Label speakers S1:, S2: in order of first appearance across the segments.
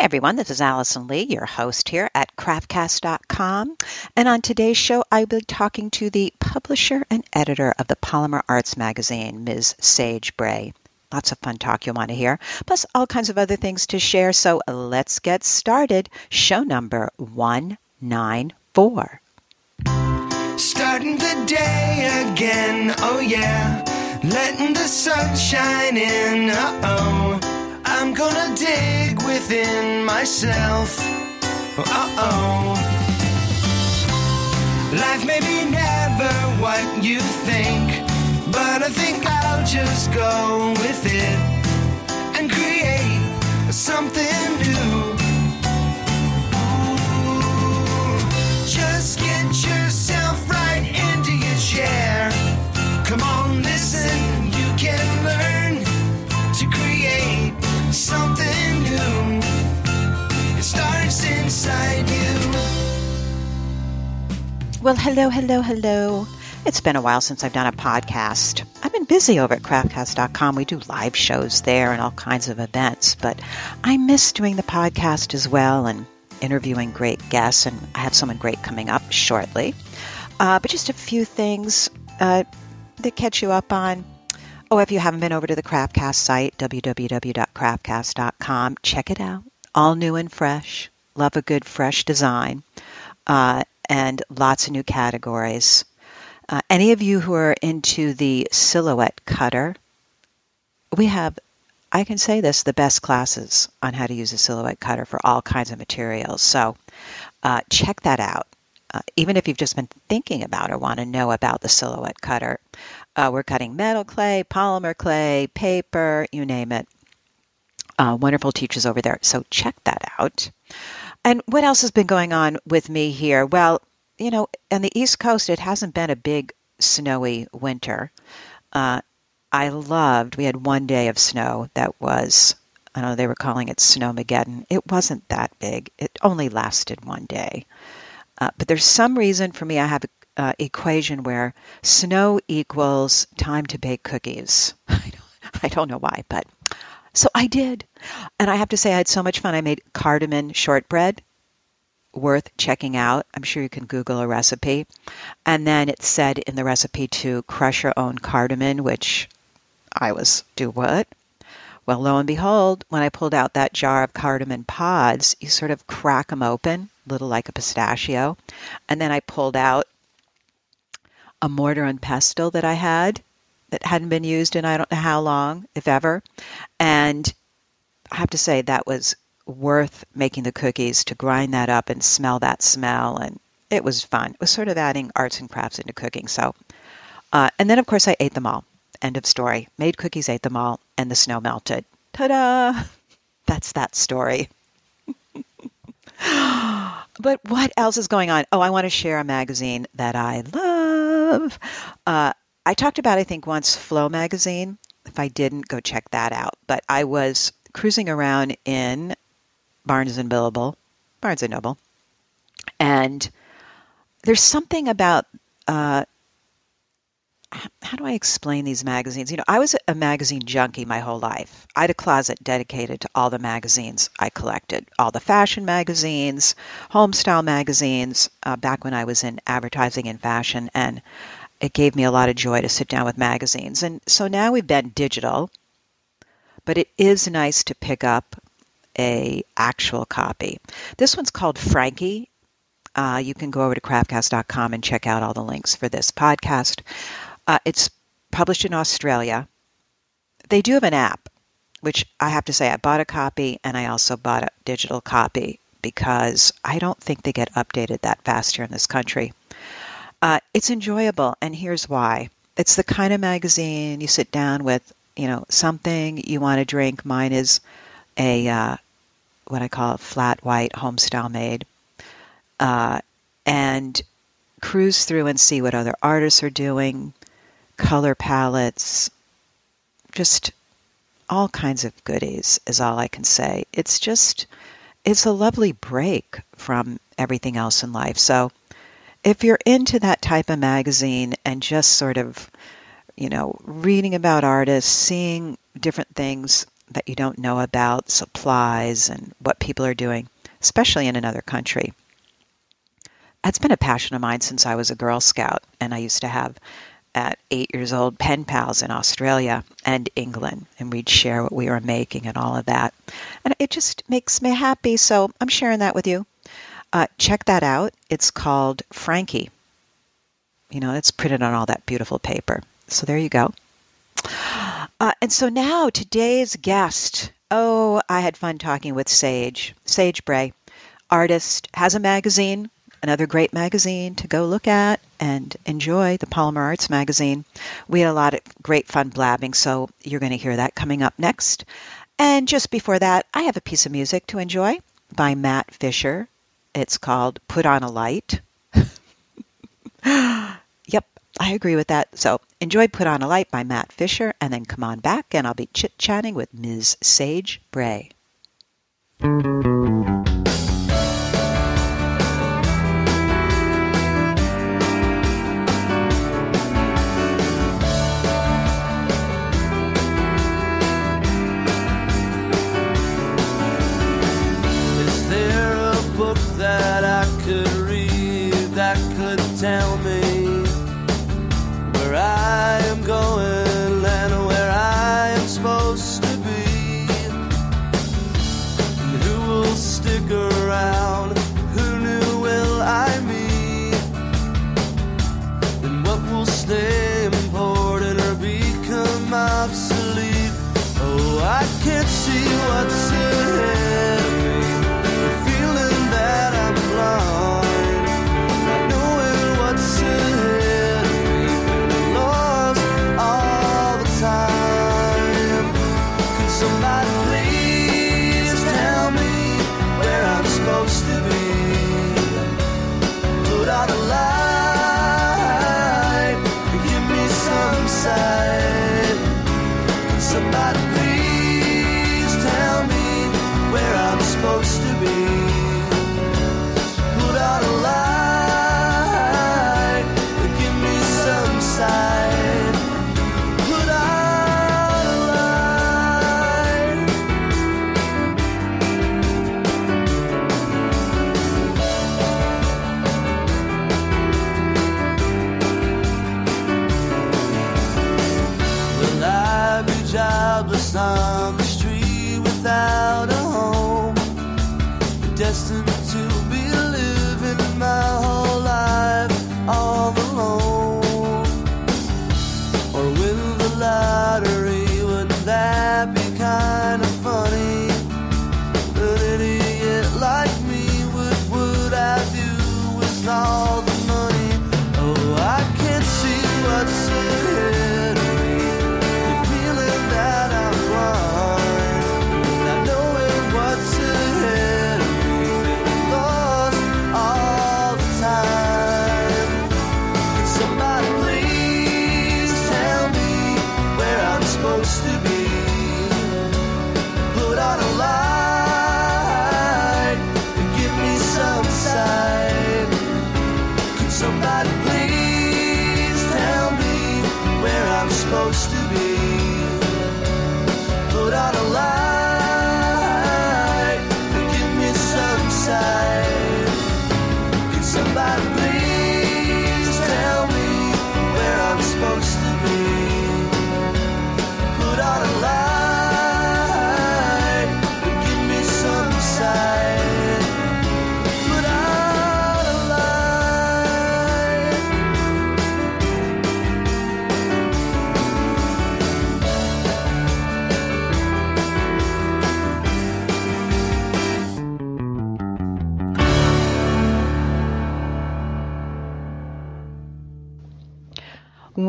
S1: Hey everyone, this is Alison Lee, your host here at craftcast.com. And on today's show, I'll be talking to the publisher and editor of the Polymer Arts magazine, Ms. Sage Bray. Lots of fun talk you'll want to hear, plus all kinds of other things to share. So let's get started. Show number 194.
S2: Starting the day again, oh yeah. Letting the sun shine in, uh oh. I'm gonna dig within myself. Uh oh. Life may be never what you think, but I think I'll just go with it and create something new.
S1: Well, hello, hello, hello. It's been a while since I've done a podcast. I've been busy over at craftcast.com. We do live shows there and all kinds of events, but I miss doing the podcast as well and interviewing great guests, and I have someone great coming up shortly. Uh, but just a few things uh, to catch you up on. Oh, if you haven't been over to the Craftcast site, www.craftcast.com, check it out. All new and fresh. Love a good fresh design. Uh, and lots of new categories. Uh, any of you who are into the silhouette cutter, we have, I can say this, the best classes on how to use a silhouette cutter for all kinds of materials. So uh, check that out. Uh, even if you've just been thinking about or want to know about the silhouette cutter, uh, we're cutting metal clay, polymer clay, paper, you name it. Uh, wonderful teachers over there. So check that out. And what else has been going on with me here? Well, you know, on the East Coast, it hasn't been a big snowy winter. Uh, I loved, we had one day of snow that was, I don't know they were calling it Snowmageddon. It wasn't that big, it only lasted one day. Uh, but there's some reason for me, I have an uh, equation where snow equals time to bake cookies. I don't, I don't know why, but so I did. And I have to say, I had so much fun. I made cardamom shortbread, worth checking out. I'm sure you can Google a recipe. And then it said in the recipe to crush your own cardamom, which I was, do what? Well, lo and behold, when I pulled out that jar of cardamom pods, you sort of crack them open, little like a pistachio. And then I pulled out a mortar and pestle that I had that hadn't been used in I don't know how long, if ever. And I have to say that was worth making the cookies to grind that up and smell that smell. And it was fun. It was sort of adding arts and crafts into cooking. So, uh, and then of course I ate them all. End of story. Made cookies, ate them all, and the snow melted. Ta da! That's that story. but what else is going on? Oh, I want to share a magazine that I love. Uh, I talked about, I think, once Flow magazine. If I didn't, go check that out. But I was cruising around in Barnes and Noble, Barnes and Noble, and there's something about uh, how do I explain these magazines? You know, I was a magazine junkie my whole life. I had a closet dedicated to all the magazines I collected, all the fashion magazines, home style magazines, uh, back when I was in advertising and fashion, and it gave me a lot of joy to sit down with magazines. And so now we've been digital, but it is nice to pick up a actual copy. This one's called Frankie. Uh, you can go over to craftcast.com and check out all the links for this podcast. Uh, it's published in Australia. They do have an app, which I have to say I bought a copy and I also bought a digital copy because I don't think they get updated that fast here in this country. Uh, it's enjoyable, and here's why. It's the kind of magazine you sit down with, you know, something you want to drink. Mine is a uh, what I call a flat white home style made, uh, and cruise through and see what other artists are doing, color palettes, just all kinds of goodies is all I can say. It's just it's a lovely break from everything else in life. So if you're into that type of magazine and just sort of, you know, reading about artists, seeing different things
S3: that you don't know about, supplies and what people are doing, especially in another country. That's been a passion of mine since I was a Girl Scout, and I used to have at eight years old pen pals in Australia and England, and we'd share what we were making and all of that. And it just makes me happy, so I'm sharing that with you. Uh, check that out. It's called Frankie. You know, it's printed on all that beautiful paper. So there you go. Uh, and so now today's guest. Oh, I had fun talking with Sage. Sage Bray, artist, has a magazine, another great magazine to go look at and enjoy, the Polymer Arts magazine. We had a lot of great fun blabbing, so you're going to hear that coming up next. And just before that, I have a piece of music to enjoy by Matt Fisher. It's called Put on a Light. yep, I agree with that. So enjoy Put on a Light by Matt Fisher, and then come on back, and I'll be chit chatting with Ms. Sage Bray.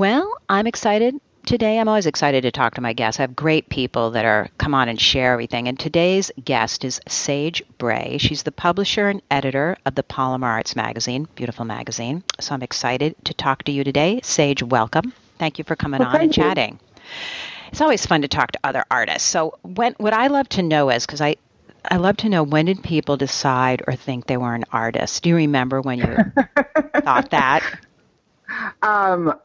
S3: Well, I'm excited today. I'm always excited to talk to my guests. I have great people that are come on and share everything. And today's guest is Sage Bray. She's the publisher and editor of the Polymer Arts magazine, beautiful magazine. So I'm excited to talk to you today. Sage, welcome. Thank you for coming
S4: Well,
S3: on and
S4: you.
S3: chatting. It's always fun to talk to other artists. So when what I love to know is because I I love to know when did people decide or think they were an artist? Do you remember when you thought that?
S4: Um,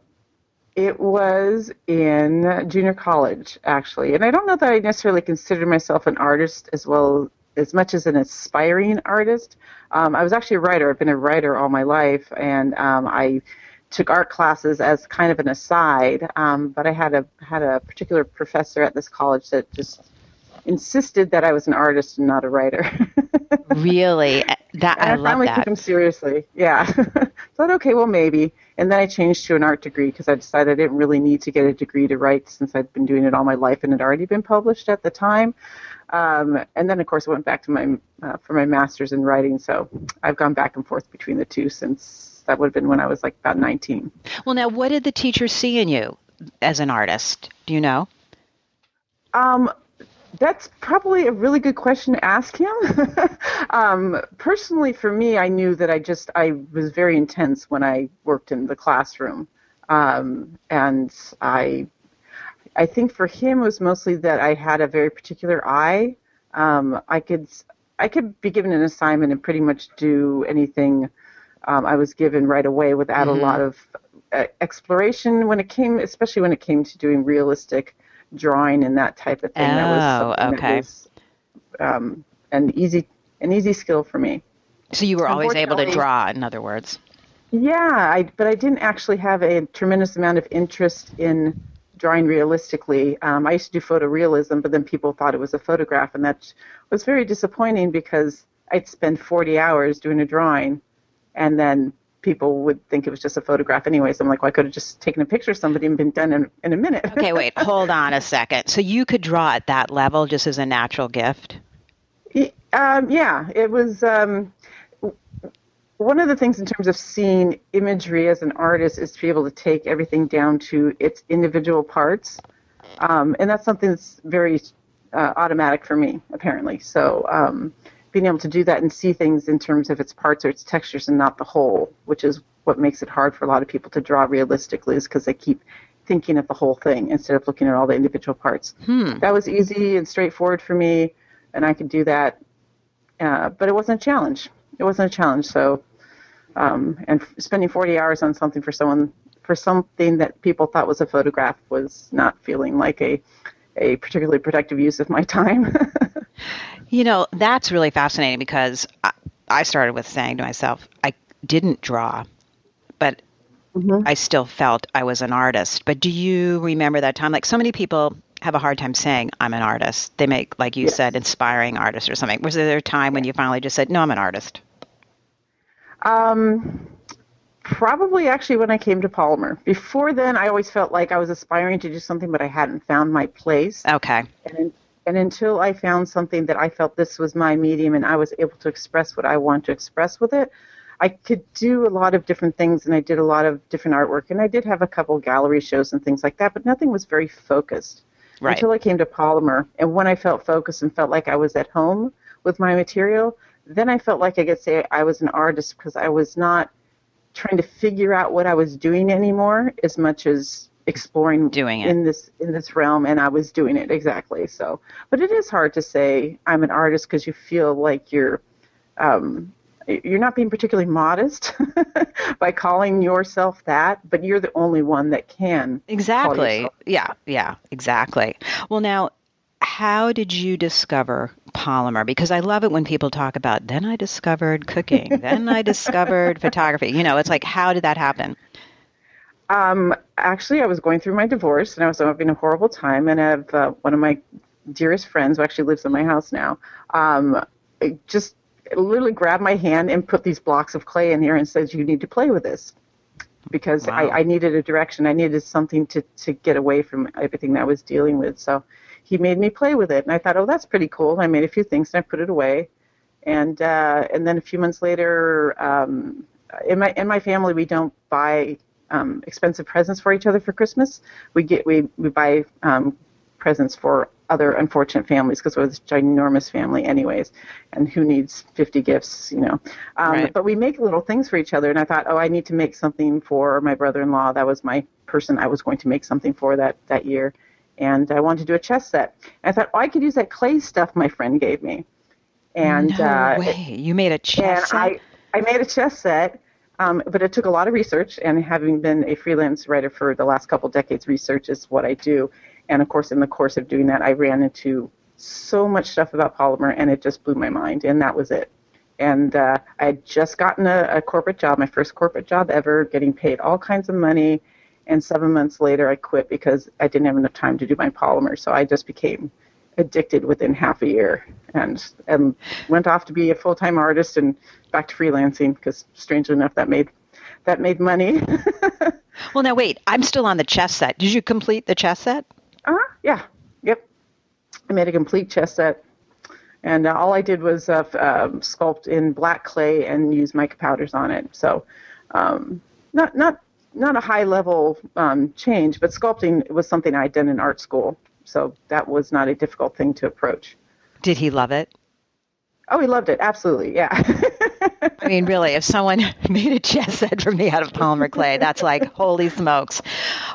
S4: It was in junior college, actually, and I don't know that I necessarily considered myself an artist as well as much as an aspiring artist. Um, I was actually a writer. I've been a writer all my life, and um, I took art classes as kind of an aside. Um, but I had a had a particular professor at this college that just insisted that I was an artist and not a writer.
S1: really, that
S4: and I,
S1: I,
S4: I finally
S1: love
S4: took
S1: that.
S4: him seriously. Yeah, thought okay, well maybe, and then I changed to an art degree because I decided I didn't really need to get a degree to write since I'd been doing it all my life and had already been published at the time. Um, and then of course I went back to my uh, for my master's in writing. So I've gone back and forth between the two since that would have been when I was like about 19.
S1: Well, now, what did the teacher see in you as an artist? Do you know?
S4: Um, that's probably a really good question to ask him. um, personally, for me, I knew that I just I was very intense when I worked in the classroom, um, and I I think for him it was mostly that I had a very particular eye. Um, I could I could be given an assignment and pretty much do anything um, I was given right away without
S1: Mhm.
S4: a lot of uh, exploration when it came, especially when it came to doing realistic drawing and that type of thing. that was
S1: Oh,
S4: something
S1: okay.
S4: That was, um, an easy an easy skill for me.
S1: So you were always able to draw, in other words.
S4: Yeah, I, but I didn't actually have a tremendous amount of interest in drawing realistically. Um, I used to do photorealism, but then people thought it was a photograph, and that was very disappointing because I'd spend 40 hours doing a drawing, and then people would think it was just a photograph anyway. So I'm like, well, I could have just taken a picture of somebody and been done in, in a minute.
S1: Okay, wait, hold on a second. So you could draw at that level just as a natural gift?
S4: Um, yeah, it was um, one of the things in terms of seeing imagery as an artist is to be able to take everything down to its individual parts, um, and that's something that's very uh, automatic for me, apparently. So um, being able to do that and see things in terms of its parts or its textures and not the whole, which is what makes it hard for a lot of people to draw realistically, is because they keep thinking of the whole thing instead of looking at all the individual parts
S1: Hmm.
S4: that was easy and straightforward for me, and I could do that. Uh, but it wasn't a challenge. It wasn't a challenge. So, um, and f- spending 40 hours on something for someone for something that people thought was a photograph was not feeling like a a particularly productive use of my time.
S1: You know, that's really fascinating because I, I started with saying to myself, I didn't draw, but I still felt I was an artist. But do you remember that time? Like so many people have a hard time saying I'm an artist. They make, like you
S4: Yes.
S1: said, inspiring artist or something. Was there a time when you finally just said, no, I'm an artist?
S4: Um, probably actually when I came to Polymer. Before then, I always felt like I was aspiring to do something, but I hadn't found my place.
S1: Okay.
S4: And, and until I found something that I felt this was my medium and I was able to express what I want to express with it, I could do a lot of different things and I did a lot of different artwork. And I did have a couple gallery shows and things like that, but nothing was very focused
S1: Right.
S4: until I came to Polymer. And when I felt focused and felt like I was at home with my material, then I felt like I could say I was an artist because I was not trying to figure out what I was doing anymore as much as exploring
S1: Doing it.
S4: in this in this realm and I was doing it exactly so but it is hard to say I'm an artist because you feel like you're um, you're not being particularly modest by calling yourself that but you're the only one that can
S1: Exactly. Yeah, yeah, exactly. Well, now, how did you discover polymer? Because I love it when people talk about, then I discovered cooking, then I discovered photography. You know, it's like, how did that happen?
S4: Um, actually, I was going through my divorce and I was having a horrible time. And I have uh, one of my dearest friends who actually lives in my house now. Um, just literally grabbed my hand and put these blocks of clay in here and said, "You need to play with this," because
S1: Wow.
S4: I, I needed a direction. I needed something to to get away from everything that I was dealing with. So he made me play with it, and I thought, "Oh, that's pretty cool." I made a few things and I put it away. And uh, and then a few months later, um, in my in my family, we don't buy um, expensive presents for each other for Christmas. We get we we buy um, presents for other unfortunate families because we're this ginormous family, anyways. And who needs 50 gifts, you know? Um,
S1: Right.
S4: But we make little things for each other. And I thought, oh, I need to make something for my brother-in-law. That was my person I was going to make something for that that year. And I wanted to do a chess set. And I thought, oh, I could use that clay stuff my friend gave me. And
S1: no
S4: uh,
S1: way. You made a chess set?
S4: I, I made a chess set. Um, but it took a lot of research, and having been a freelance writer for the last couple decades, research is what I do. And of course, in the course of doing that, I ran into so much stuff about polymer, and it just blew my mind, and that was it. And uh, I had just gotten a, a corporate job, my first corporate job ever, getting paid all kinds of money. And seven months later, I quit because I didn't have enough time to do my polymer. So I just became addicted within half a year and and went off to be a full-time artist and back to freelancing because strangely enough that made that made money.
S1: Well now wait i'm still on the chess set. Did you complete the chess set?
S4: Uh-huh yeah. Yep. I made a complete chess set. And uh, all i did was uh, um, sculpt in black clay and use mica powders on it. So um, not not not a high level um, change but sculpting was something i'd done in art school so that was not a difficult thing to approach.
S1: Did he love it?
S4: Oh, he loved it. Absolutely. Yeah.
S1: I mean, really, if someone made a chess set for me out of polymer clay, that's like, holy smokes.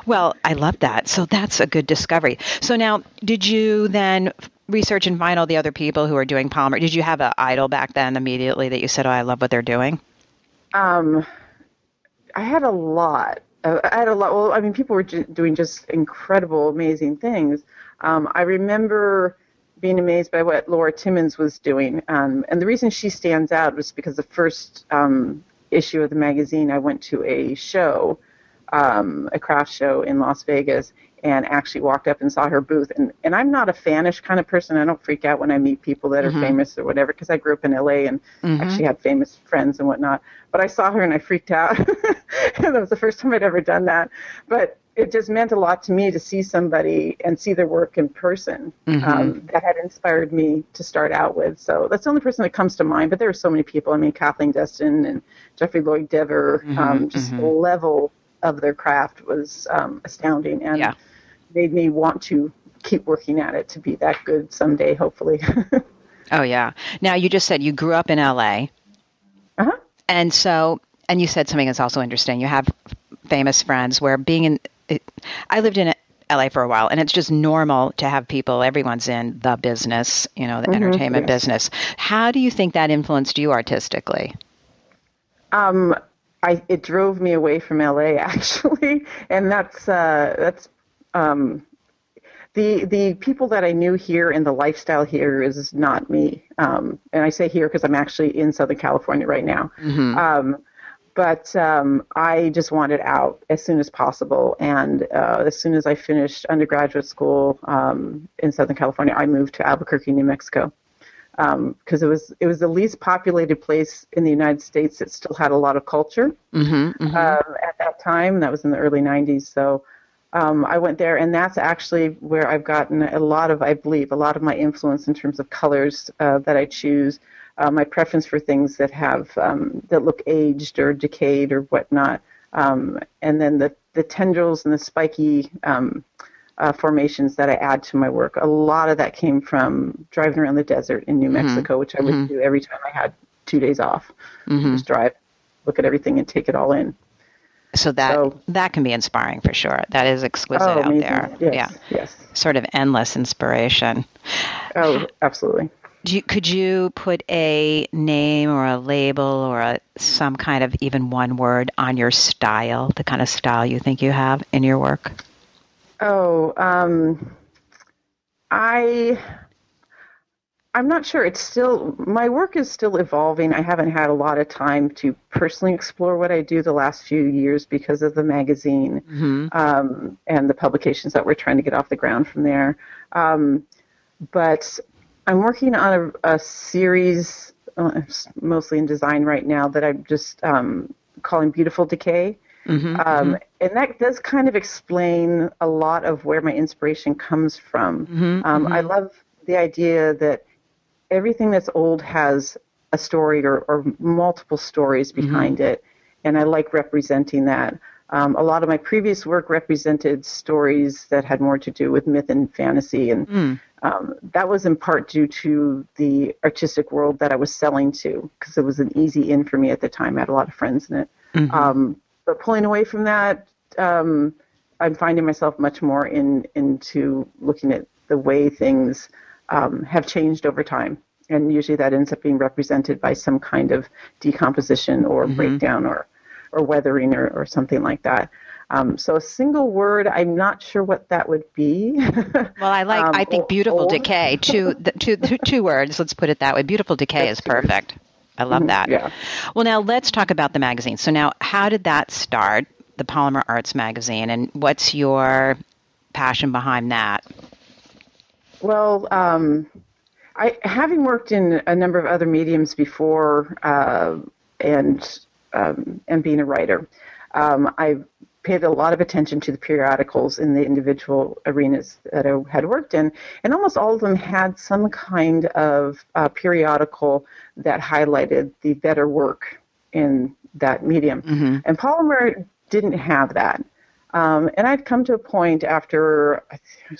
S1: Well, I love that. So that's a good discovery. So now, did you then research and find all the other people who are doing polymer? Did you have an idol back then immediately that you said, oh, I love what they're doing?
S4: Um, I had a lot. I had a lot. Well, I mean, people were doing just incredible, amazing things. Um, I remember being amazed by what Laura Timmins was doing, um, and the reason she stands out was because the first um, issue of the magazine, I went to a show, um, a craft show in Las Vegas, and actually walked up and saw her booth. And, and I'm not a fanish kind of person. I don't freak out when I meet people that are mm-hmm. famous or whatever because I grew up in LA and mm-hmm. actually had famous friends and whatnot. But I saw her and I freaked out. that was the first time I'd ever done that. But it just meant a lot to me to see somebody and see their work in person mm-hmm. um, that had inspired me to start out with. So that's the only person that comes to mind. But there are so many people. I mean, Kathleen Dustin and Jeffrey Lloyd Dever. Mm-hmm. Um, just mm-hmm. the level of their craft was um, astounding. And yeah made me want to keep working at it to be that good someday, hopefully.
S1: oh yeah. Now you just said you grew up in LA.
S4: Uh huh.
S1: And so, and you said something that's also interesting. You have famous friends where being in. It, I lived in LA for a while, and it's just normal to have people. Everyone's in the business, you know, the mm-hmm, entertainment yes. business. How do you think that influenced you artistically?
S4: Um, I, it drove me away from LA actually, and that's uh, that's um, the the people that I knew here and the lifestyle here is not me. Um, and I say here because I'm actually in Southern California right now. Mm-hmm. Um, but um, I just wanted out as soon as possible. And uh, as soon as I finished undergraduate school um, in Southern California, I moved to Albuquerque, New Mexico, because um, it was it was the least populated place in the United States that still had a lot of culture mm-hmm, mm-hmm. Um, at that time. That was in the early '90s. So um, I went there, and that's actually where I've gotten a lot of, I believe, a lot of my influence in terms of colors uh, that I choose, uh, my preference for things that have um, that look aged or decayed or whatnot, um, and then the the tendrils and the spiky um, uh, formations that I add to my work. A lot of that came from driving around the desert in New mm-hmm. Mexico, which I would mm-hmm. do every time I had two days off. Mm-hmm. Just drive, look at everything, and take it all in.
S1: So that so, that can be inspiring for sure. That is exquisite oh, out there.
S4: Yes, yeah. Yes.
S1: Sort of endless inspiration.
S4: Oh, absolutely.
S1: You, could you put a name or a label or a, some kind of even one word on your style, the kind of style you think you have in your work?
S4: Oh, um, I I'm not sure. It's still my work is still evolving. I haven't had a lot of time to personally explore what I do the last few years because of the magazine mm-hmm. um, and the publications that we're trying to get off the ground from there. Um, but I'm working on a, a series, uh, mostly in design right now, that I'm just um, calling Beautiful Decay. Mm-hmm, um, mm-hmm. And that does kind of explain a lot of where my inspiration comes from. Mm-hmm, um, I mm-hmm. love the idea that everything that's old has a story or, or multiple stories mm-hmm. behind it, and I like representing that. Um, a lot of my previous work represented stories that had more to do with myth and fantasy, and mm. um, that was in part due to the artistic world that I was selling to, because it was an easy in for me at the time. I had a lot of friends in it. Mm-hmm. Um, but pulling away from that, um, I'm finding myself much more in into looking at the way things um, have changed over time. And usually that ends up being represented by some kind of decomposition or mm-hmm. breakdown or or weathering or, or something like that. Um, so a single word, I'm not sure what that would be.
S1: well, I like. Um, I think beautiful old. decay. Two, the, two, two, two words. Let's put it that way. Beautiful decay That's is perfect. I love mm-hmm. that.
S4: Yeah.
S1: Well, now let's talk about the magazine. So now, how did that start? The Polymer Arts magazine, and what's your passion behind that?
S4: Well, um, I having worked in a number of other mediums before, uh, and um, and being a writer, um, I paid a lot of attention to the periodicals in the individual arenas that I had worked in, and almost all of them had some kind of uh, periodical that highlighted the better work in that medium. Mm-hmm. And polymer didn't have that. Um, and I'd come to a point after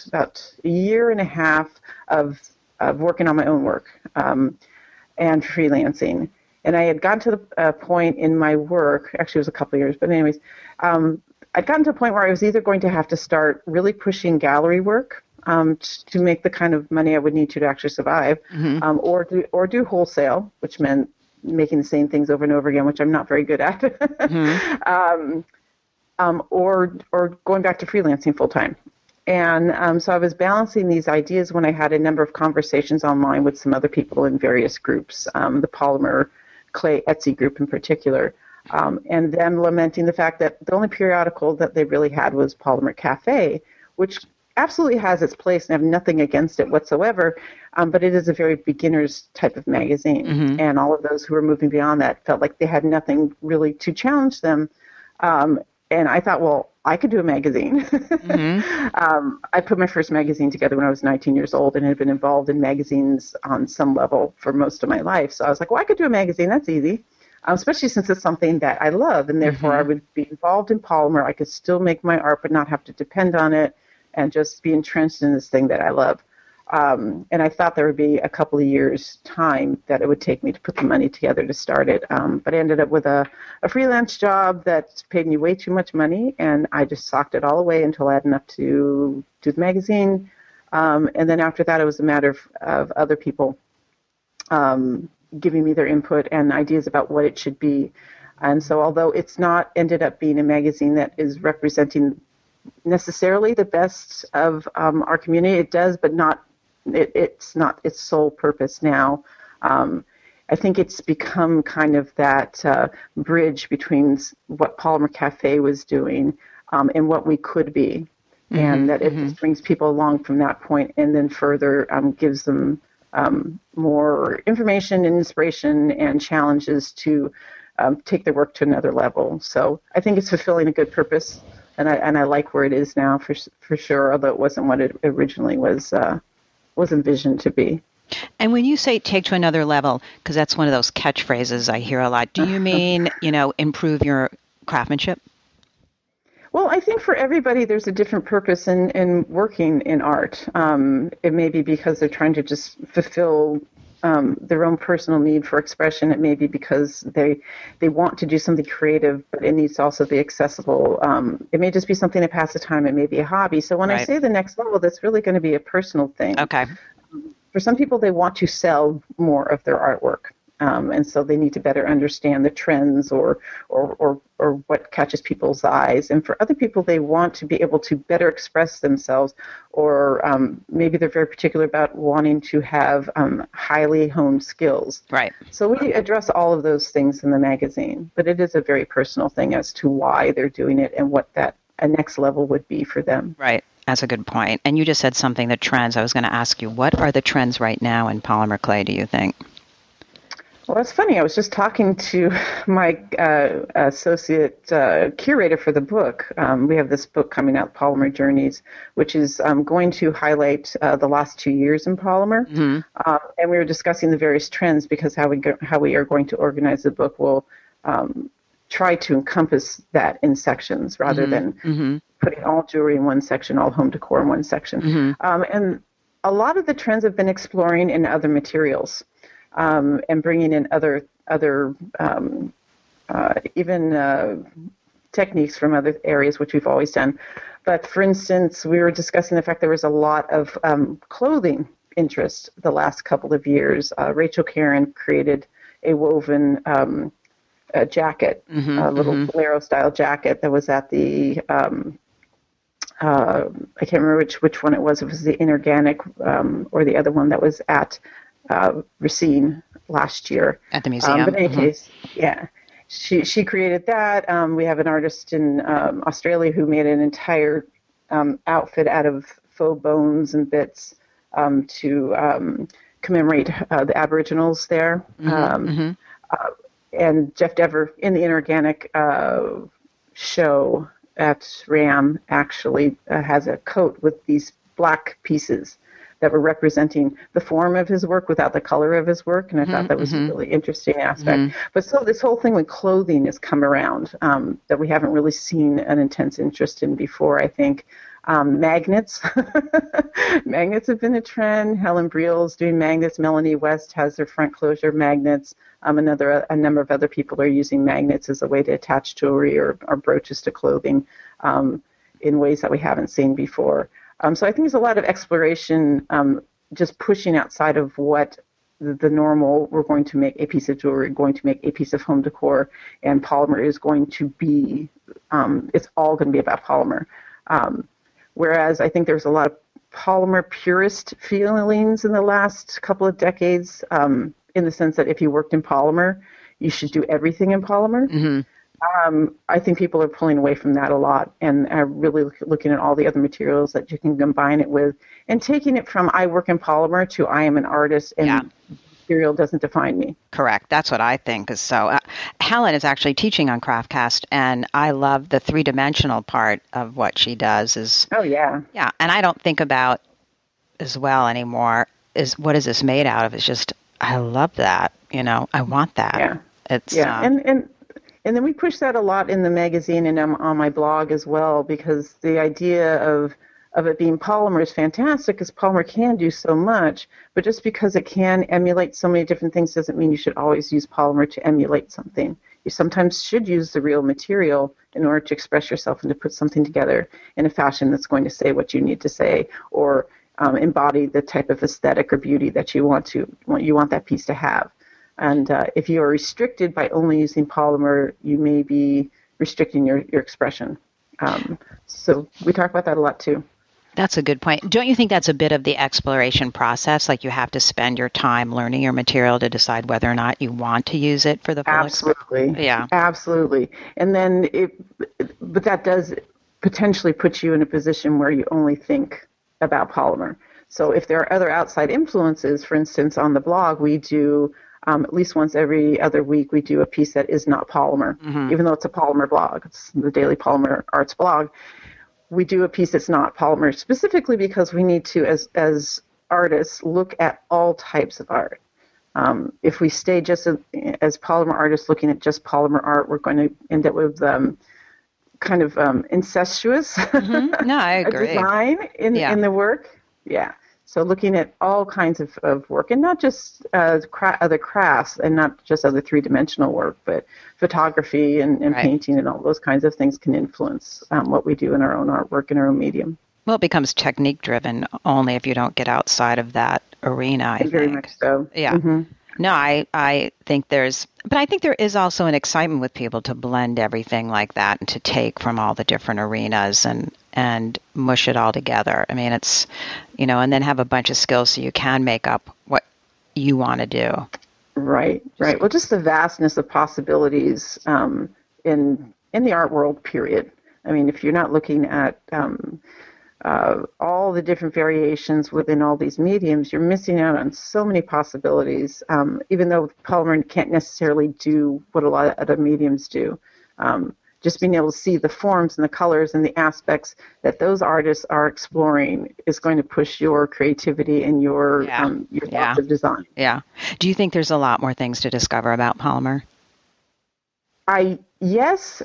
S4: about a year and a half of, of working on my own work um, and freelancing. And I had gotten to the uh, point in my work, actually, it was a couple of years, but, anyways, um, I'd gotten to a point where I was either going to have to start really pushing gallery work um, to make the kind of money I would need to to actually survive, mm-hmm. um, or do or do wholesale, which meant making the same things over and over again, which I'm not very good at, mm-hmm. um, um, or or going back to freelancing full time. And um, so I was balancing these ideas when I had a number of conversations online with some other people in various groups, um, the Polymer Clay Etsy group in particular, um, and them lamenting the fact that the only periodical that they really had was Polymer Cafe, which absolutely has its place and I have nothing against it whatsoever, um, but it is a very beginner's type of magazine. Mm-hmm. And all of those who were moving beyond that felt like they had nothing really to challenge them. Um, and I thought, well, I could do a magazine. mm-hmm. um, I put my first magazine together when I was 19 years old and had been involved in magazines on some level for most of my life. So I was like, well, I could do a magazine. That's easy um, especially since it's something that I love, and therefore mm-hmm. I would be involved in polymer. I could still make my art, but not have to depend on it, and just be entrenched in this thing that I love. Um, and I thought there would be a couple of years' time that it would take me to put the money together to start it. Um, but I ended up with a, a freelance job that paid me way too much money, and I just socked it all away until I had enough to do the magazine. Um, and then after that, it was a matter of, of other people um, giving me their input and ideas about what it should be. And so, although it's not ended up being a magazine that is representing necessarily the best of um, our community, it does, but not. It, it's not its sole purpose now. Um, I think it's become kind of that uh, bridge between what Polymer Cafe was doing um, and what we could be, mm-hmm, and that it mm-hmm. brings people along from that point, and then further um, gives them um, more information and inspiration and challenges to um, take their work to another level. So I think it's fulfilling a good purpose, and I and I like where it is now for for sure. Although it wasn't what it originally was uh, was envisioned to be.
S1: And when you say take to another level, because that's one of those catchphrases I hear a lot, do you mean you know improve your craftsmanship?
S4: Well, I think for everybody, there's a different purpose in, in working in art. Um, it may be because they're trying to just fulfill um, their own personal need for expression. It may be because they they want to do something creative, but it needs to also be accessible. Um, it may just be something to pass the time. It may be a hobby. So when right. I say the next level, that's really going to be a personal thing.
S1: Okay.
S4: For some people, they want to sell more of their artwork. Um, and so they need to better understand the trends or, or, or, or what catches people's eyes. And for other people, they want to be able to better express themselves, or um, maybe they're very particular about wanting to have um, highly honed skills.
S1: Right.
S4: So we address all of those things in the magazine, but it is a very personal thing as to why they're doing it and what that a next level would be for them.
S1: Right. That's a good point. And you just said something, the trends. I was going to ask you, what are the trends right now in polymer clay, do you think?
S4: Well, that's funny. I was just talking to my uh, associate uh, curator for the book. Um, we have this book coming out, Polymer Journeys, which is um, going to highlight uh, the last two years in polymer. Mm-hmm. Um, and we were discussing the various trends because how we go, how we are going to organize the book will um, try to encompass that in sections rather mm-hmm. than mm-hmm. putting all jewelry in one section, all home decor in one section. Mm-hmm. Um, and a lot of the trends have been exploring in other materials um, and bringing in other other um, uh, even uh, techniques from other areas, which we've always done. But for instance, we were discussing the fact there was a lot of um, clothing interest the last couple of years. Uh, Rachel Carren created a woven um, a jacket,
S1: Mm-hmm,
S4: a little bolero style jacket that was at the um, uh, I can't remember which which one it was. It was the inorganic um, or the other one that was at uh, Racine last year.
S1: At the
S4: Um,
S1: museum.
S4: but in any
S1: Mhm.
S4: case, yeah, she she created that. Um, we have an artist in um, Australia who made an entire um, outfit out of faux bones and bits um, to um, commemorate uh, the Aboriginals there. Um, uh, and Jeff Dever in the inorganic uh, show at RAM actually uh, has a coat with these black pieces that were representing the form of his work without the color of his work, and I thought that was a really interesting aspect. But so this whole thing with clothing has come around um, that we haven't really seen an intense interest in before. I think um, magnets, magnets have been a trend. Helen Breil's doing magnets. Melanie West has her front closure magnets. Um, another a number of other people are using magnets as a way to attach jewelry or, or brooches to clothing um, in ways that we haven't seen before. Um, so I think there's a lot of exploration, um, just pushing outside of what the, the normal. We're going to make a piece of jewelry, going to make a piece of home decor, and polymer is going to be. Um, it's all going to be about polymer. Um, whereas I think there's a lot of polymer purist feelings in the last couple of decades, um, in the sense that if you worked in polymer, you should do everything in polymer. Um, I think people are pulling away from that a lot and are really look, looking at all the other materials that you can combine it with and taking it from I work in polymer to I am an artist and
S1: Yeah.
S4: material doesn't define me.
S1: Correct. That's what I think. Is so. Uh, Helen is actually teaching on Craftcast, and I love the three dimensional part of what she does. Is
S4: Oh, yeah.
S1: yeah, and I don't think about as well anymore. Is what is this made out of? It's just I love that. You know, I want that.
S4: Yeah.
S1: It's
S4: Yeah,
S1: um,
S4: and and and then we push that a lot in the magazine and um, on my blog as well because the idea of of it being polymer is fantastic because polymer can do so much, but just because it can emulate so many different things doesn't mean you should always use polymer to emulate something. You sometimes should use the real material in order to express yourself and to put something together in a fashion that's going to say what you need to say or um, embody the type of aesthetic or beauty that you want to want you want that piece to have. And uh, if you are restricted by only using polymer, you may be restricting your, your expression. Um, so we talk about that a lot too.
S1: That's a good point. Don't you think that's a bit of the exploration process? Like you have to spend your time learning your material to decide whether or not you want to use it for the full experience.
S4: Absolutely.
S1: Yeah.
S4: Absolutely. And then it, but that does potentially put you in a position where you only think about polymer. So if there are other outside influences, for instance, on the blog, we do um, at least once every other week, we do a piece that is not polymer, even though it's a polymer blog. It's the Daily Polymer Arts blog. We do a piece that's not polymer specifically because we need to, as as artists, look at all types of art. Um, if we stay just as, as polymer artists looking at just polymer art, we're going to end up with um, kind of um, incestuous
S1: No, I agree.
S4: design in,
S1: Yeah.
S4: in the work. Yeah. So looking at all kinds of, of work, and not just uh, cra- other crafts, and not just other three dimensional work, but photography and, and
S1: Right.
S4: painting and all those kinds of things can influence um, what we do in our own artwork in our own medium.
S1: Well, it becomes technique driven only if you don't get outside of that arena. I
S4: Very
S1: think.
S4: much so.
S1: Yeah.
S4: Mhm.
S1: No, I I think there's, but I think there is also an excitement with people to blend everything like that and to take from all the different arenas and and mush it all together. I mean, it's you know, and then have a bunch of skills so you can make up what you want to do.
S4: Right, right. Well, just the vastness of possibilities um, in in the art world. Period. I mean, if you're not looking at um, uh, all the different variations within all these mediums, you're missing out on so many possibilities. Um, even though polymer can't necessarily do what a lot of other mediums do. Um, just being able to see the forms and the colors and the aspects that those artists are exploring is going to push your creativity and your
S1: Yeah.
S4: um, your
S1: Yeah.
S4: thoughts of design.
S1: Yeah. Do you think there's a lot more things to discover about polymer?
S4: I yes,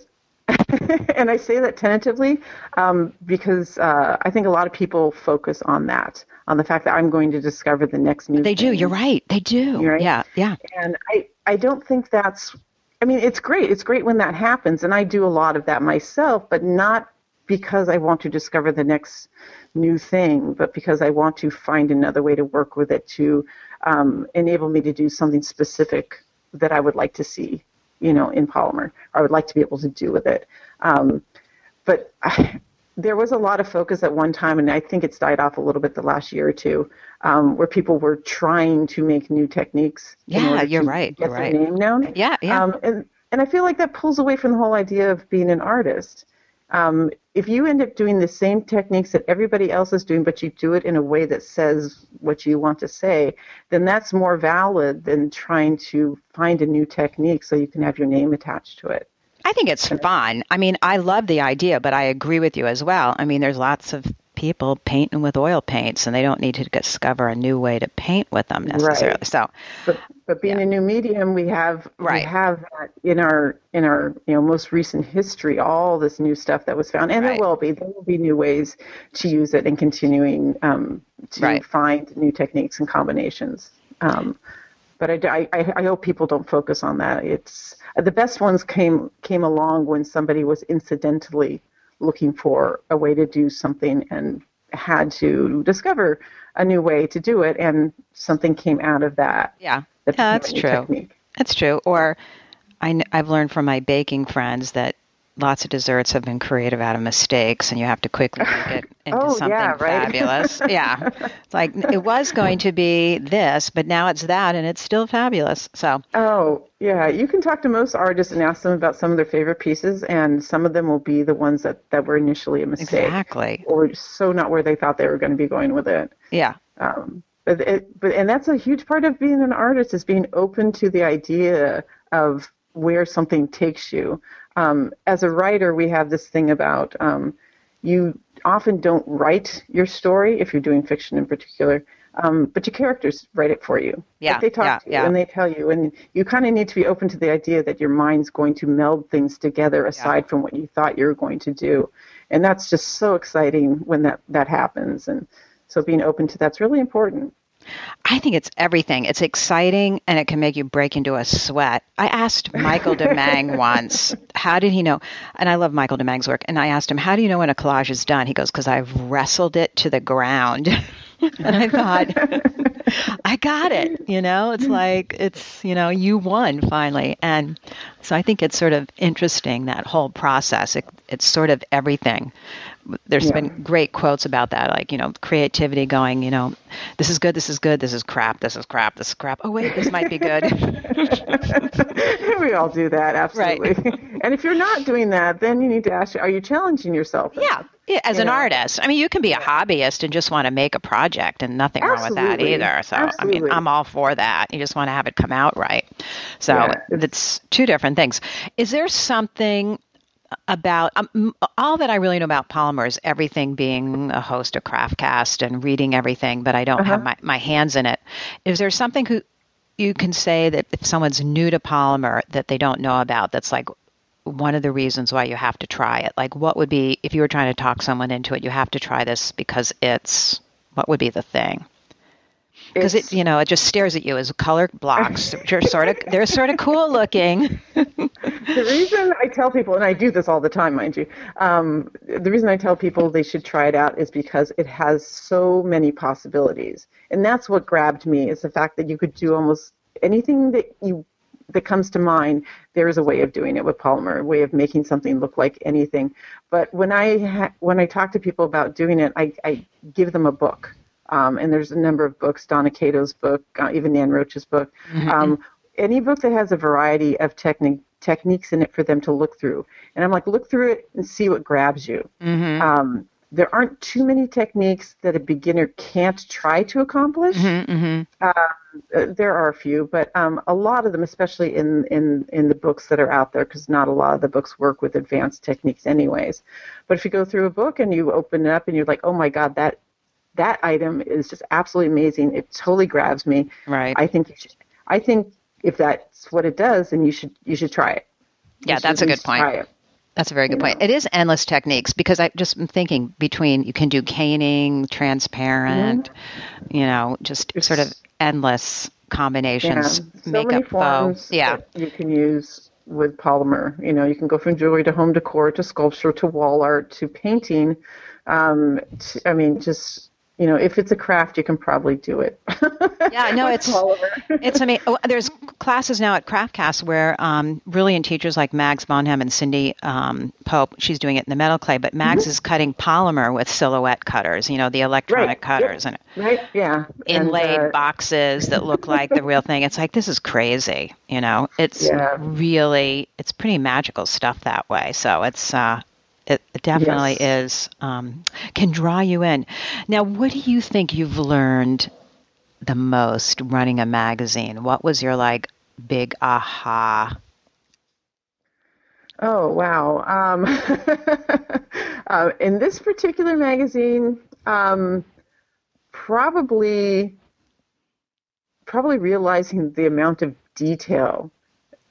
S4: and I say that tentatively um, because uh, I think a lot of people focus on that, on the fact that I'm going to discover the next new.
S1: They do. You're right. They do.
S4: Right.
S1: Yeah. Yeah.
S4: And I, I don't think that's. I mean, it's great. It's great when that happens, and I do a lot of that myself, but not because I want to discover the next new thing, but because I want to find another way to work with it to um, enable me to do something specific that I would like to see you know, in polymer. I would like to be able to do with it. Um, but I, there was a lot of focus at one time, and I think it's died off a little bit the last year or two, um, where people were trying to make new techniques.
S1: Yeah, you're right.
S4: Get
S1: you're
S4: their
S1: right.
S4: name known.
S1: Yeah, yeah.
S4: Um, and and I feel like that pulls away from the whole idea of being an artist. Um, if you end up doing the same techniques that everybody else is doing, but you do it in a way that says what you want to say, then that's more valid than trying to find a new technique so you can have your name attached to it.
S1: I think it's fun. I mean, I love the idea, but I agree with you as well. I mean, there's lots of people painting with oil paints, and they don't need to discover a new way to paint with them necessarily.
S4: Right.
S1: So,
S4: But but being
S1: Yeah.
S4: a new medium, we have
S1: Right.
S4: we have that in our in our you know most recent history, all this new stuff that was found, and
S1: Right.
S4: there will be there will be new ways to use it and continuing um, to
S1: Right.
S4: find new techniques and combinations. Um, but I, I, I hope people don't focus on that. It's the best ones came came along when somebody was incidentally looking for a way to do something and had to discover a new way to do it, and something came out of that.
S1: yeah,
S4: that
S1: Yeah, that's true.
S4: technique.
S1: that's true. Or I, I've learned from my baking friends that lots of desserts have been created out of mistakes, and you have to quickly make it into
S4: Oh,
S1: something
S4: yeah, right.
S1: fabulous. yeah, it's like it was going to be this, but now it's that, and it's still fabulous. So,
S4: Oh, yeah. You can talk to most artists and ask them about some of their favorite pieces, and some of them will be the ones that, that were initially a mistake
S1: exactly.
S4: or so not where they thought they were going to be going with it.
S1: Yeah.
S4: Um, but, it, but and that's a huge part of being an artist is being open to the idea of where something takes you. Um, as a writer, we have this thing about um, you often don't write your story if you're doing fiction in particular, um, but your characters write it for you.
S1: Yeah,
S4: Like they talk
S1: yeah,
S4: to you
S1: yeah.
S4: and they tell you, and you kind of need to be open to the idea that your mind's going to meld things together aside from what you thought you were going to do, and that's just so exciting when that that happens. And so being open to that's really important.
S1: I think it's everything. It's exciting and it can make you break into a sweat. I asked Michael deMeng once, how did he know? And I love Michael deMeng's work. And I asked him, how do you know when a collage is done? He goes, because I've wrestled it to the ground. and I thought, I got it. You know, it's like, it's, you know, you won finally. And so I think it's sort of interesting, that whole process. It, it's sort of everything. There's
S4: Yeah.
S1: been great quotes about that, like, you know, creativity going, you know, this is good, this is good, this is crap, this is crap, this is crap. Oh, wait, this might be good.
S4: we all do that, absolutely. and if you're not doing that, then you need to ask: Are you challenging yourself?
S1: yeah. Yeah, as
S4: You
S1: an
S4: know.
S1: artist, I mean, you can be a hobbyist and just want to make a project, and nothing wrong with that either. So, I mean, I'm all for that. You just want to have it come out right. So,
S4: Yeah, it's-
S1: it's two different things. Is there something about um, all that I really know about polymer is everything being a host of Craftcast and reading everything, but I don't have my, my hands in it. Is there something who you can say that if someone's new to polymer that they don't know about that's like one of the reasons why you have to try it? Like, what would be, if you were trying to talk someone into it, you have to try this because it's, what would be the thing? Because it, you know, it just stares at you as color blocks. They're sort of, they're sort of cool looking.
S4: the reason I tell people, and I do this all the time, mind you, um, the reason I tell people they should try it out is because it has so many possibilities, and that's what grabbed me is the fact that you could do almost anything that you that comes to mind. There is a way of doing it with polymer, a way of making something look like anything. But when I ha- when I talk to people about doing it, I, I give them a book. Um, and there's a number of books, Donna Kato's book, uh, even Nan Roche's book. Um, any book that has a variety of technique techniques in it for them to look through. And I'm like, look through it and see what grabs you.
S1: Mm-hmm.
S4: Um, there aren't too many techniques that a beginner can't try to accomplish.
S1: Mm-hmm.
S4: Uh, there are a few, but um, a lot of them, especially in, in, in the books that are out there, because not a lot of the books work with advanced techniques, anyways. But if you go through a book and you open it up and you're like, oh my God, that that item is just absolutely amazing. It totally grabs me.
S1: Right.
S4: I think you should. I think if that's what it does, then you should you should try it.
S1: Yeah,
S4: You should
S1: that's a good point.
S4: Try it.
S1: That's a very good
S4: you
S1: point.
S4: know.
S1: It is endless techniques because I just am thinking between you can do caning, transparent, you know, just sort of
S4: It's-
S1: endless
S4: Yeah,
S1: combinations,
S4: so
S1: makeup
S4: many forms
S1: Yeah,
S4: you can use with polymer. You know, you can go from jewelry to home decor to sculpture to wall art to painting. Um, to, I mean, just you know, if it's a craft, you can probably do it.
S1: Yeah, no, it's it's amazing. Oh, there's classes now at Craftcast where um, brilliant teachers like Mags Bonham and Cindy um, Pope. She's doing it in the metal clay, but Mags mm-hmm. is cutting polymer with silhouette cutters. You know, the electronic right. cutters
S4: yep. and right, yeah,
S1: inlaid and, uh, boxes that look like the real thing. It's like this is crazy. You know, it's yeah. really it's pretty magical stuff that way. So it's uh, it, definitely yes. is um, can draw you in. Now, what do you think you've learned the most running a magazine? What was your like big aha?
S4: Oh wow! Um, uh, in this particular magazine, um, probably probably realizing the amount of detail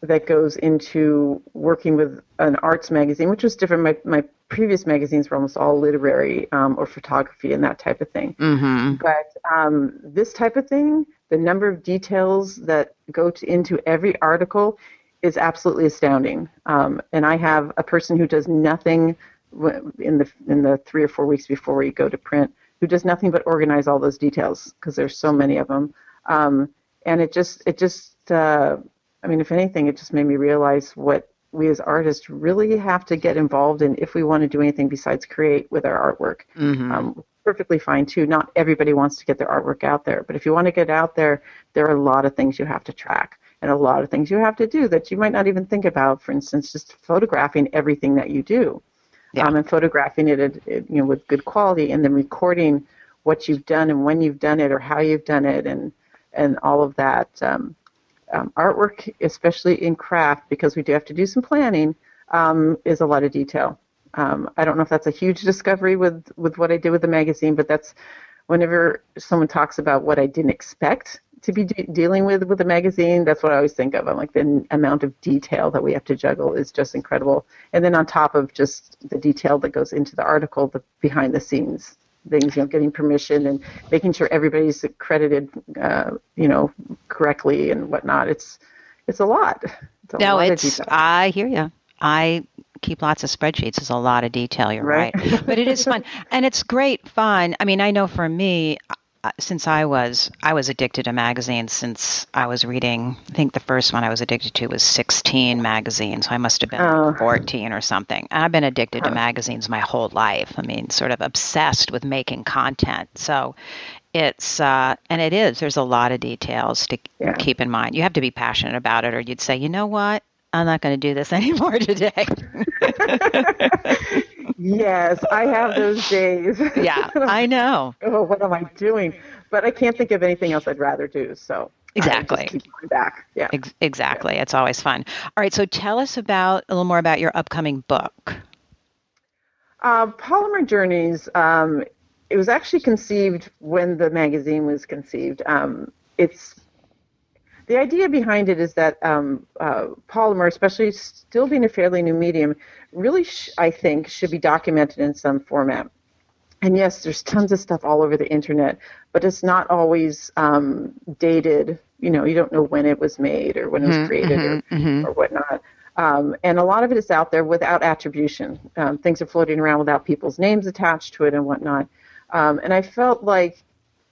S4: that goes into working with an arts magazine, which was different. My, my previous magazines were almost all literary um, or photography and that type of thing.
S1: Mm-hmm.
S4: But um, this type of thing, the number of details that go to, into every article is absolutely astounding. Um, and I have a person who does nothing in the in the three or four weeks before we go to print, who does nothing but organize all those details because there's so many of them. Um, and it just it just uh, I mean, if anything, it just made me realize what we as artists really have to get involved in if we want to do anything besides create with our artwork.
S1: Mm-hmm.
S4: Um, perfectly fine too. Not everybody wants to get their artwork out there, but if you want to get out there, there are a lot of things you have to track and a lot of things you have to do that you might not even think about. For instance, just photographing everything that you do,
S1: yeah. um,
S4: and photographing it, at, you know, with good quality, and then recording what you've done and when you've done it or how you've done it, and and all of that. Um, um, artwork, especially in craft, because we do have to do some planning, um, is a lot of detail. Um, I don't know if that's a huge discovery with, with what I did with the magazine, but that's whenever someone talks about what I didn't expect to be de- dealing with with the magazine, that's what I always think of. I'm like the amount of detail that we have to juggle is just incredible. And then on top of just the detail that goes into the article, the behind the scenes things, you know, getting permission and making sure everybody's accredited, uh, you know, correctly and whatnot. It's it's a lot.
S1: It's a no, lot it's I hear you. I keep lots of spreadsheets. It's a lot of detail. You're right, right. but it is fun and it's great fun. I mean, I know for me, since I was I was addicted to magazines since I was reading. I think the first one I was addicted to was 16 magazines. So I must have been oh. 14 or something. And I've been addicted to magazines my whole life. I mean, sort of obsessed with making content. So it's uh, and it is. There's a lot of details to yeah. keep in mind. You have to be passionate about it, or you'd say, you know what, I'm not going to do this anymore today.
S4: yes, I have those days.
S1: yeah, I know.
S4: oh, what am I doing? But I can't think of anything else I'd rather do. So
S1: exactly.
S4: keep going back. Yeah.
S1: Ex- exactly. Yeah. It's always fun. All right. So tell us about a little more about your upcoming book.
S4: Uh, Polymer Journeys. Um, it was actually conceived when the magazine was conceived. Um, it's the idea behind it is that um, uh, polymer, especially still being a fairly new medium, really, sh- I think, should be documented in some format. And yes, there's tons of stuff all over the internet, but it's not always um, dated. You know, you don't know when it was made or when it was mm-hmm, created mm-hmm, or, mm-hmm. or whatnot. Um, and a lot of it is out there without attribution. Um, things are floating around without people's names attached to it and whatnot. Um, and I felt like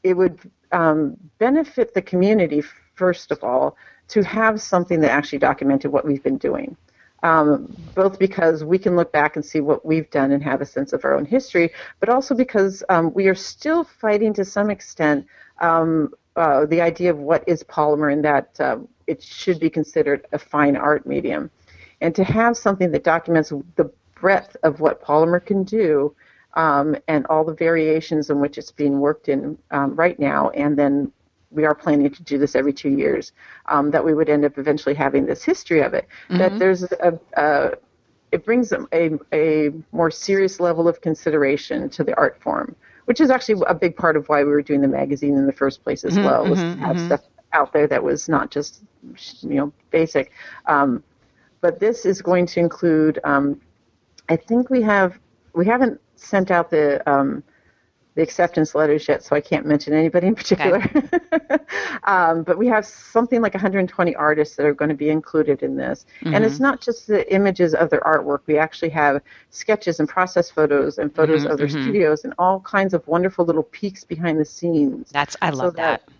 S4: it would um, benefit the community first of all, to have something that actually documented what we've been doing. Um, both because we can look back and see what we've done and have a sense of our own history, but also because um, we are still fighting to some extent um, uh, the idea of what is polymer and that uh, it should be considered a fine art medium. And to have something that documents the breadth of what polymer can do um, and all the variations in which it's being worked in um, right now, and then we are planning to do this every two years, um, that we would end up eventually having this history of it. Mm-hmm. That there's a, a, it brings a, a more serious level of consideration to the art form, which is actually a big part of why we were doing the magazine in the first place as mm-hmm, well, was mm-hmm, to have mm-hmm. stuff out there that was not just you know basic. Um, but this is going to include. Um, I think we have we haven't sent out the um, the acceptance letters yet, so I can't mention anybody in particular. Okay. um, but we have something like 120 artists that are going to be included in this. Mm-hmm. And it's not just the images of their artwork. We actually have sketches and process photos and photos mm-hmm, of their mm-hmm. studios and all kinds of wonderful little peeks behind the scenes.
S1: That's I love so that, that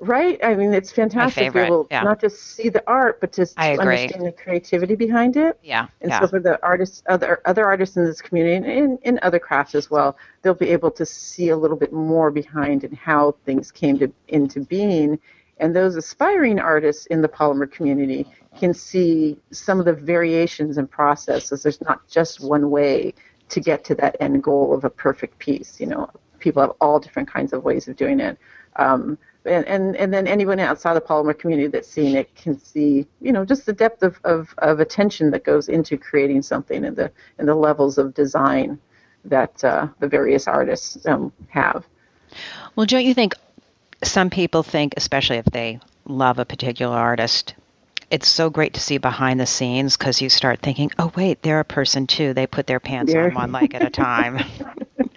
S4: Right. I mean, it's fantastic.
S1: We will
S4: yeah. not just see the art, but just
S1: to
S4: understand the creativity behind it.
S1: Yeah.
S4: And
S1: yeah.
S4: so for the artists, other other artists in this community, and in, in other crafts as well, they'll be able to see a little bit more behind and how things came to into being. And those aspiring artists in the polymer community can see some of the variations and processes. There's not just one way to get to that end goal of a perfect piece. You know, people have all different kinds of ways of doing it. Um, and, and, and then anyone outside the polymer community that's seeing it can see, you know, just the depth of, of, of attention that goes into creating something and the, and the levels of design that uh, the various artists um, have.
S1: Well, don't you think some people think, especially if they love a particular artist, it's so great to see behind the scenes because you start thinking, oh, wait, they're a person too. They put their pants on one leg at a time.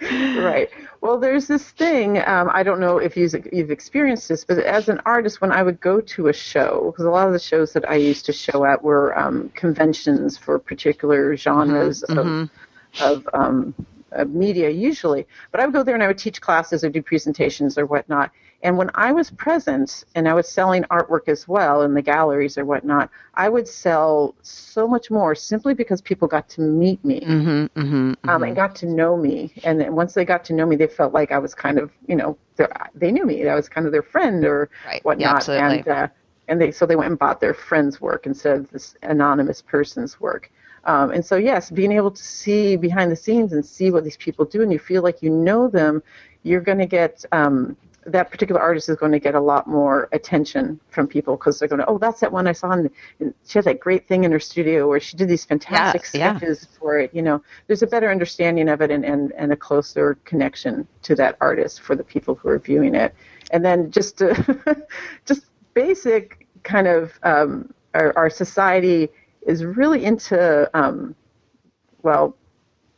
S4: right. Well, there's this thing. Um, I don't know if you've, you've experienced this, but as an artist, when I would go to a show, because a lot of the shows that I used to show at were um, conventions for particular genres mm-hmm. of, mm-hmm. of um, uh, media usually. But I would go there and I would teach classes or do presentations or whatnot. And when I was present and I was selling artwork as well in the galleries or whatnot, I would sell so much more simply because people got to meet me
S1: mm-hmm, mm-hmm, mm-hmm.
S4: Um, and got to know me. And then once they got to know me, they felt like I was kind of, you know, they knew me. I was kind of their friend or
S1: right.
S4: whatnot.
S1: Yeah.
S4: And, uh, and they so they went and bought their friend's work instead of this anonymous person's work. Um, and so, yes, being able to see behind the scenes and see what these people do, and you feel like you know them, you're going to get um, that particular artist is going to get a lot more attention from people because they're going to, oh, that's that one I saw, and she had that great thing in her studio where she did these fantastic
S1: yeah,
S4: sketches yeah. for it. You know, there's a better understanding of it and, and, and a closer connection to that artist for the people who are viewing it. And then just to, just basic kind of um, our, our society is really into um, well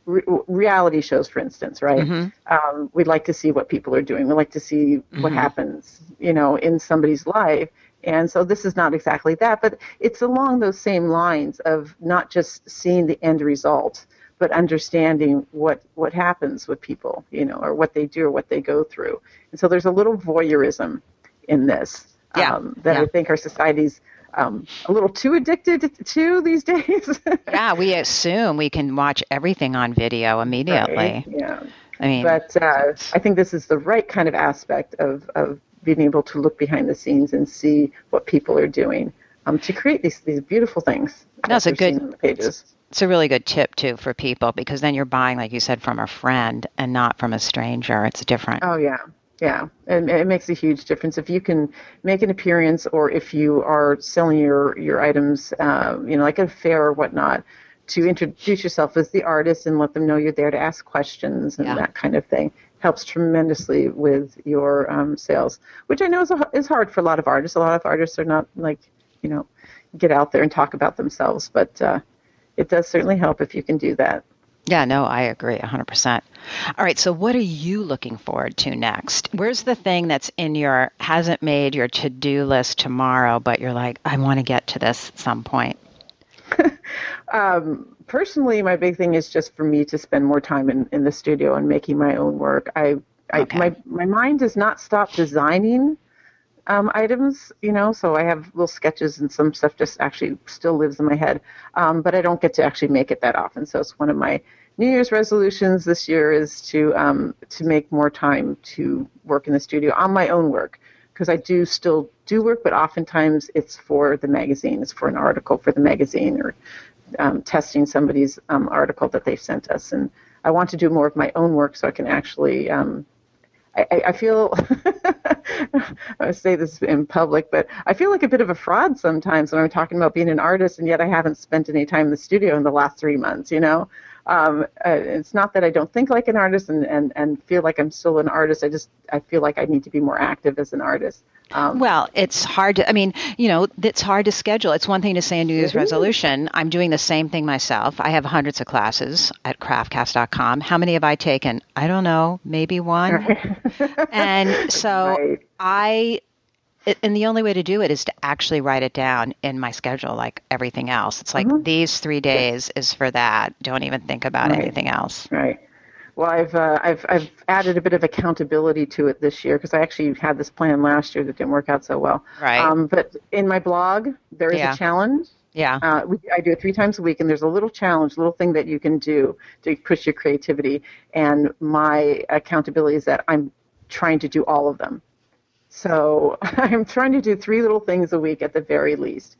S4: re- reality shows for instance right mm-hmm. um, we'd like to see what people are doing we like to see mm-hmm. what happens you know in somebody's life and so this is not exactly that but it's along those same lines of not just seeing the end result but understanding what what happens with people you know or what they do or what they go through and so there's a little voyeurism in this
S1: yeah.
S4: um, that
S1: yeah.
S4: i think our society's um, a little too addicted to these days.
S1: yeah, we assume we can watch everything on video immediately.
S4: Right? Yeah.
S1: I mean,
S4: but uh, I think this is the right kind of aspect of, of being able to look behind the scenes and see what people are doing um, to create these these beautiful things.
S1: It's a good
S4: pages.
S1: It's a really good tip too for people because then you're buying, like you said, from a friend and not from a stranger. It's different.
S4: Oh yeah, yeah, and it makes a huge difference if you can make an appearance, or if you are selling your your items, uh, you know, like at a fair or whatnot, to introduce yourself as the artist and let them know you're there to ask questions and
S1: yeah.
S4: that kind of thing helps tremendously with your um, sales, which I know is a, is hard for a lot of artists. A lot of artists are not like you know get out there and talk about themselves, but uh, it does certainly help if you can do that.
S1: Yeah, no, I agree 100%. All right, so what are you looking forward to next? Where's the thing that's in your, hasn't made your to do list tomorrow, but you're like, I want to get to this at some point?
S4: um, personally, my big thing is just for me to spend more time in, in the studio and making my own work. I, I
S1: okay.
S4: my, my mind does not stop designing um, items, you know, so I have little sketches and some stuff just actually still lives in my head, um, but I don't get to actually make it that often. So it's one of my New Year's resolutions this year is to um, to make more time to work in the studio on my own work. Because I do still do work, but oftentimes it's for the magazine, it's for an article for the magazine or um, testing somebody's um, article that they've sent us, and I want to do more of my own work so I can actually um, I, I feel I say this in public, but I feel like a bit of a fraud sometimes when I'm talking about being an artist, and yet I haven't spent any time in the studio in the last three months. You know, um, uh, it's not that I don't think like an artist and, and, and feel like I'm still an artist. I just I feel like I need to be more active as an artist. Um,
S1: Well, it's hard to, I mean, you know, it's hard to schedule. It's one thing to say a New Year's
S4: is.
S1: resolution. I'm doing the same thing myself. I have hundreds of classes at craftcast.com. How many have I taken? I don't know, maybe one. and so
S4: Right.
S1: I, and the only way to do it is to actually write it down in my schedule, like everything else. It's like these three days is for that. Don't even think about
S4: Right.
S1: anything else.
S4: Right. Well, I've uh, I've I've added a bit of accountability to it this year because I actually had this plan last year that didn't work out so well.
S1: Right.
S4: Um, but in my blog, there is
S1: Yeah.
S4: a challenge.
S1: Yeah.
S4: Uh, we, I do it three times a week, and there's a little challenge, little thing that you can do to push your creativity. And my accountability is that I'm trying to do all of them. So I'm trying to do three little things a week at the very least.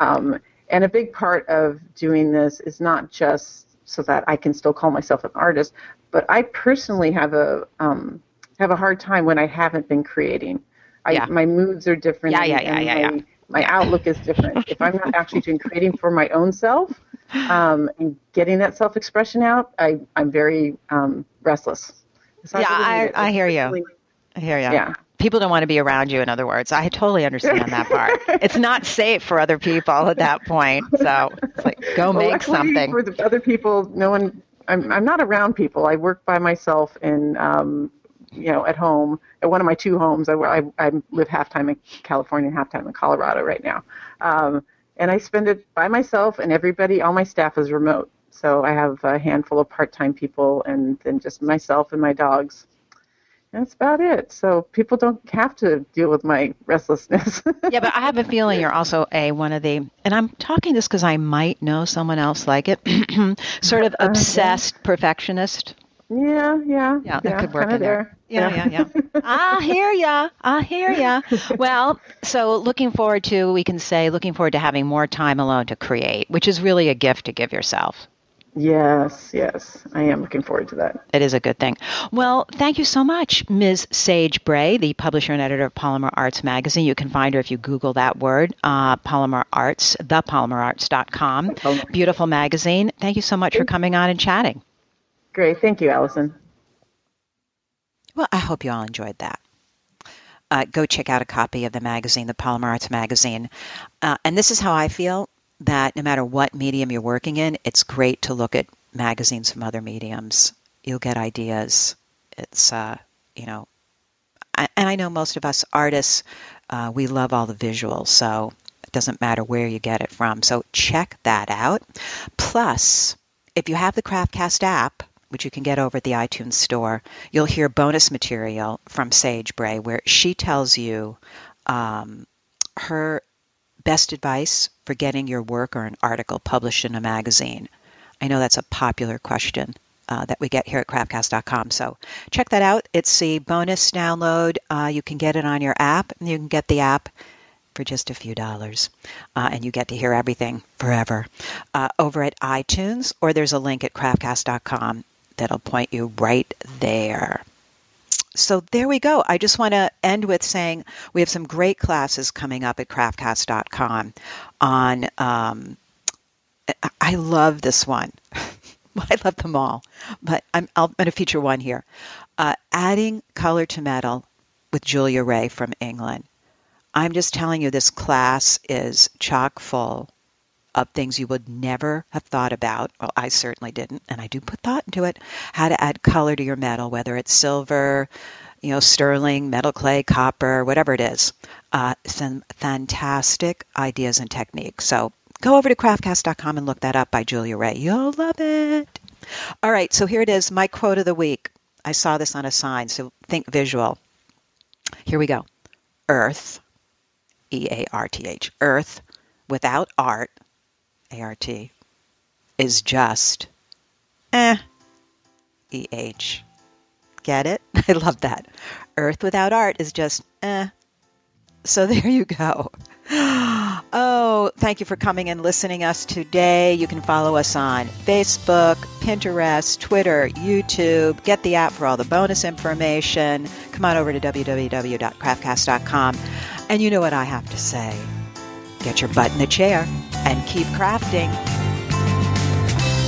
S4: Um, and a big part of doing this is not just so that I can still call myself an artist, but I personally have a um, have a hard time when I haven't been creating. I,
S1: Yeah.
S4: My moods are different.
S1: Yeah, yeah, yeah, yeah,
S4: my,
S1: yeah.
S4: My outlook is different. if I'm not actually doing creating for my own self um, and getting that self expression out, I, I'm very um, restless. So
S1: Yeah,
S4: really
S1: I- I hear you. I hear you.
S4: Yeah.
S1: People don't want to be around you, in other words. I totally understand that part. it's not safe for other people at that point. So it's like, go
S4: Well,
S1: make something.
S4: For the other people, no one. I'm I'm not around people. I work by myself in um, you know at home at one of my two homes. I I, I live half time in California, and half time in Colorado right now, um, and I spend it by myself. And everybody, all my staff is remote. So I have a handful of part-time people, and then just myself and my dogs. That's about it. So people don't have to deal with my restlessness.
S1: yeah, but I have a feeling you're also a one of the, and I'm talking this because I might know someone else like it, sort of uh-huh. obsessed perfectionist.
S4: yeah, yeah,
S1: Yeah, that could work in there.
S4: there.
S1: Yeah, yeah, yeah. I hear ya. I hear ya. Well, so looking forward to, we can say, looking forward to having more time alone to create, which is really a gift to give yourself.
S4: Yes, yes. I am looking forward to that.
S1: It is a good thing. Well, thank you so much, Ms. Sage Bray, the publisher and editor of Polymer Arts Magazine. You can find her if you Google that word, uh, Polymer Arts, thepolymerarts.com.
S4: Polymer.
S1: Beautiful magazine. Thank you so much for coming on and chatting.
S4: Great. Thank you, Alison.
S1: Well, I hope you all enjoyed that. Uh, go check out a copy of the magazine, the Polymer Arts Magazine. Uh, and this is how I feel that no matter what medium you're working in, it's great to look at magazines from other mediums. You'll get ideas. It's, uh, you know, I, and I know most of us artists, uh, we love all the visuals, so it doesn't matter where you get it from. So check that out. Plus, if you have the Craftcast app, which you can get over at the iTunes store, you'll hear bonus material from Sage Bray where she tells you um, her best advice for getting your work or an article published in a magazine. I know that's a popular question uh, that we get here at craftcast.com. So check that out. It's the bonus download. Uh, you can get it on your app, and you can get the app for just a few dollars, uh, and you get to hear everything forever uh, over at iTunes, or there's a link at craftcast.com that'll point you right there. So there we go. I just want to end with saying we have some great classes coming up at craftcast.com on. Um, I- love this one. I love them all, but I'm, I'm going to feature one here. Uh, adding color to metal with Julia Rai from England. I'm just telling you, this class is chock full of things you would never have thought about. Well, I certainly didn't, and I do put thought into it. How to add color to your metal, whether it's silver, you know, sterling, metal clay, copper, whatever it is. Uh, some fantastic ideas and techniques. So go over to craftcast.com and look that up by Julia Rai. You'll love it. All right, so here it is, my quote of the week. I saw this on a sign, so think visual. Here we go. Earth, E A R T H, Earth without art, A R T, is just eh, E H. Get it? I love that. Earth without art is just eh. So there you go. Oh, thank you for coming and listening us today. You can follow us on Facebook, Pinterest, Twitter, YouTube. Get the app for all the bonus information. Come on over to www.craftcast.com. And you know what I have to say. Get your butt in the chair and keep crafting.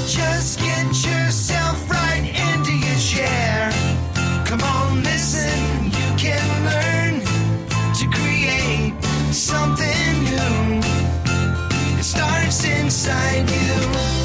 S2: Just get yourself right into your chair. Come on, listen, you can learn to create something new. It starts inside you.